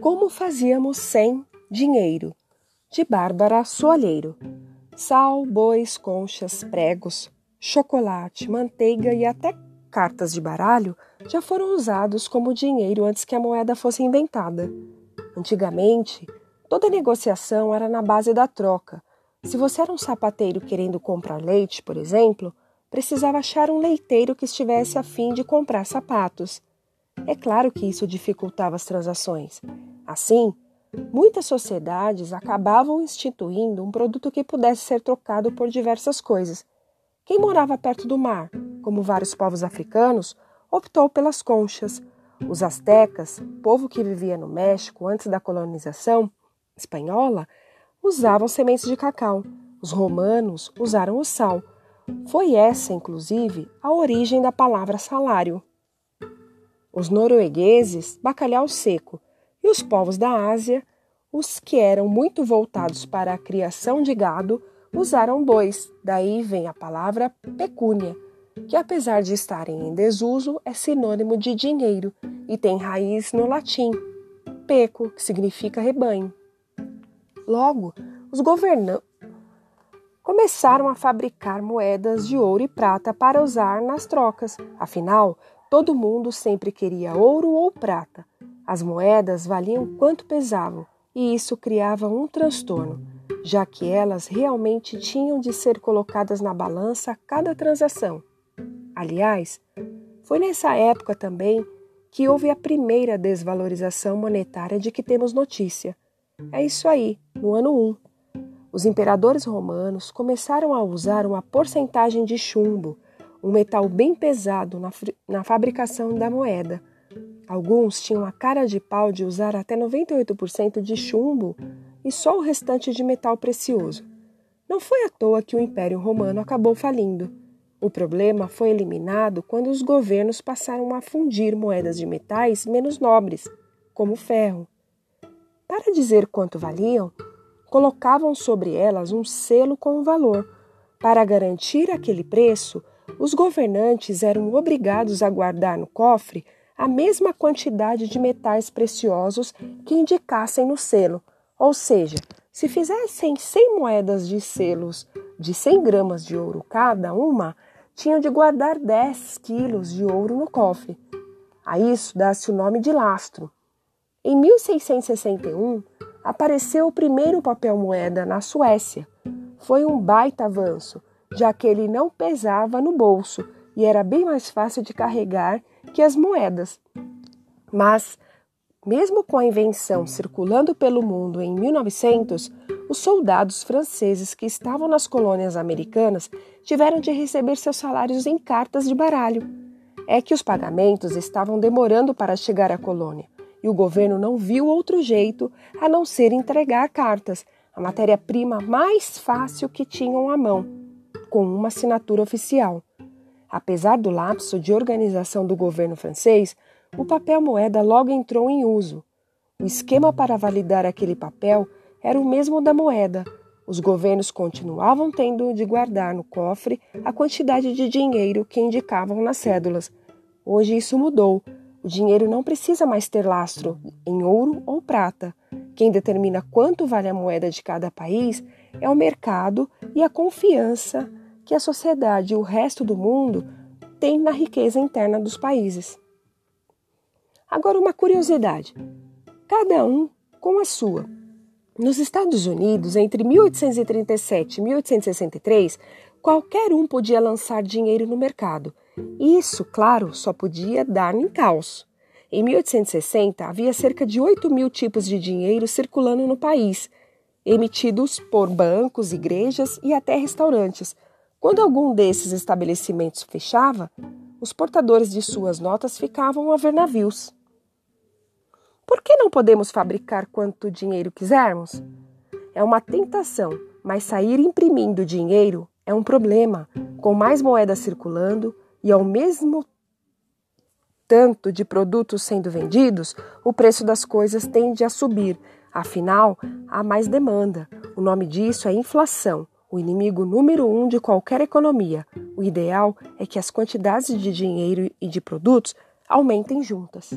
Como fazíamos sem dinheiro? De Bárbara Soalheiro. Sal, bois, conchas, pregos, chocolate, manteiga e até cartas de baralho já foram usados como dinheiro antes que a moeda fosse inventada. Antigamente, toda negociação era na base da troca. Se você era um sapateiro querendo comprar leite, por exemplo, precisava achar um leiteiro que estivesse a fim de comprar sapatos. É claro que isso dificultava as transações. Assim, muitas sociedades acabavam instituindo um produto que pudesse ser trocado por diversas coisas. Quem morava perto do mar, como vários povos africanos, optou pelas conchas. Os astecas, povo que vivia no México antes da colonização espanhola, usavam sementes de cacau. Os romanos usaram o sal. Foi essa, inclusive, a origem da palavra salário. Os noruegueses, bacalhau seco, e os povos da Ásia, os que eram muito voltados para a criação de gado, usaram bois. Daí vem a palavra pecúnia, que apesar de estarem em desuso, é sinônimo de dinheiro e tem raiz no latim peco, que significa rebanho. Logo, os governantes começaram a fabricar moedas de ouro e prata para usar nas trocas. Afinal, todo mundo sempre queria ouro ou prata. As moedas valiam quanto pesavam, e isso criava um transtorno, já que elas realmente tinham de ser colocadas na balança a cada transação. Aliás, foi nessa época também que houve a primeira desvalorização monetária de que temos notícia. É isso aí, no ano 1. Os imperadores romanos começaram a usar uma porcentagem de chumbo, um metal bem pesado, na, na fabricação da moeda Alguns tinham a cara de pau de usar até 98% de chumbo e só o restante de metal precioso. Não foi à toa que o Império Romano acabou falindo. O problema foi eliminado quando os governos passaram a fundir moedas de metais menos nobres, como ferro. Para dizer quanto valiam, colocavam sobre elas um selo com o valor. Para garantir aquele preço, os governantes eram obrigados a guardar no cofre a mesma quantidade de metais preciosos que indicassem no selo, ou seja, se fizessem 100 moedas de selos de 100 gramas de ouro cada uma, tinham de guardar 10 quilos de ouro no cofre. A isso dá-se o nome de lastro. Em 1661, apareceu o primeiro papel moeda na Suécia. Foi um baita avanço, já que ele não pesava no bolso e era bem mais fácil de carregar que as moedas. Mas, mesmo com a invenção circulando pelo mundo em 1900, os soldados franceses que estavam nas colônias americanas tiveram de receber seus salários em cartas de baralho. É que os pagamentos estavam demorando para chegar à colônia e o governo não viu outro jeito a não ser entregar cartas, a matéria-prima mais fácil que tinham à mão, com uma assinatura oficial. Apesar do lapso de organização do governo francês, o papel moeda logo entrou em uso. O esquema para validar aquele papel era o mesmo da moeda. Os governos continuavam tendo de guardar no cofre a quantidade de dinheiro que indicavam nas cédulas. Hoje isso mudou. O dinheiro não precisa mais ter lastro em ouro ou prata. Quem determina quanto vale a moeda de cada país é o mercado e a confiança que a sociedade e o resto do mundo têm na riqueza interna dos países. Agora, uma curiosidade: cada um com a sua. Nos Estados Unidos, entre 1837 e 1863, qualquer um podia lançar dinheiro no mercado. Isso, claro, só podia dar em caos. Em 1860, havia cerca de 8 mil tipos de dinheiro circulando no país, emitidos por bancos, igrejas e até restaurantes quando algum desses estabelecimentos fechava, os portadores de suas notas ficavam a ver navios. Por que não podemos fabricar quanto dinheiro quisermos? É uma tentação, mas sair imprimindo dinheiro é um problema. Com mais moedas circulando e ao mesmo tanto de produtos sendo vendidos, o preço das coisas tende a subir. Afinal, há mais demanda. O nome disso é inflação o inimigo número um de qualquer economia. O ideal é que as quantidades de dinheiro e de produtos aumentem juntas.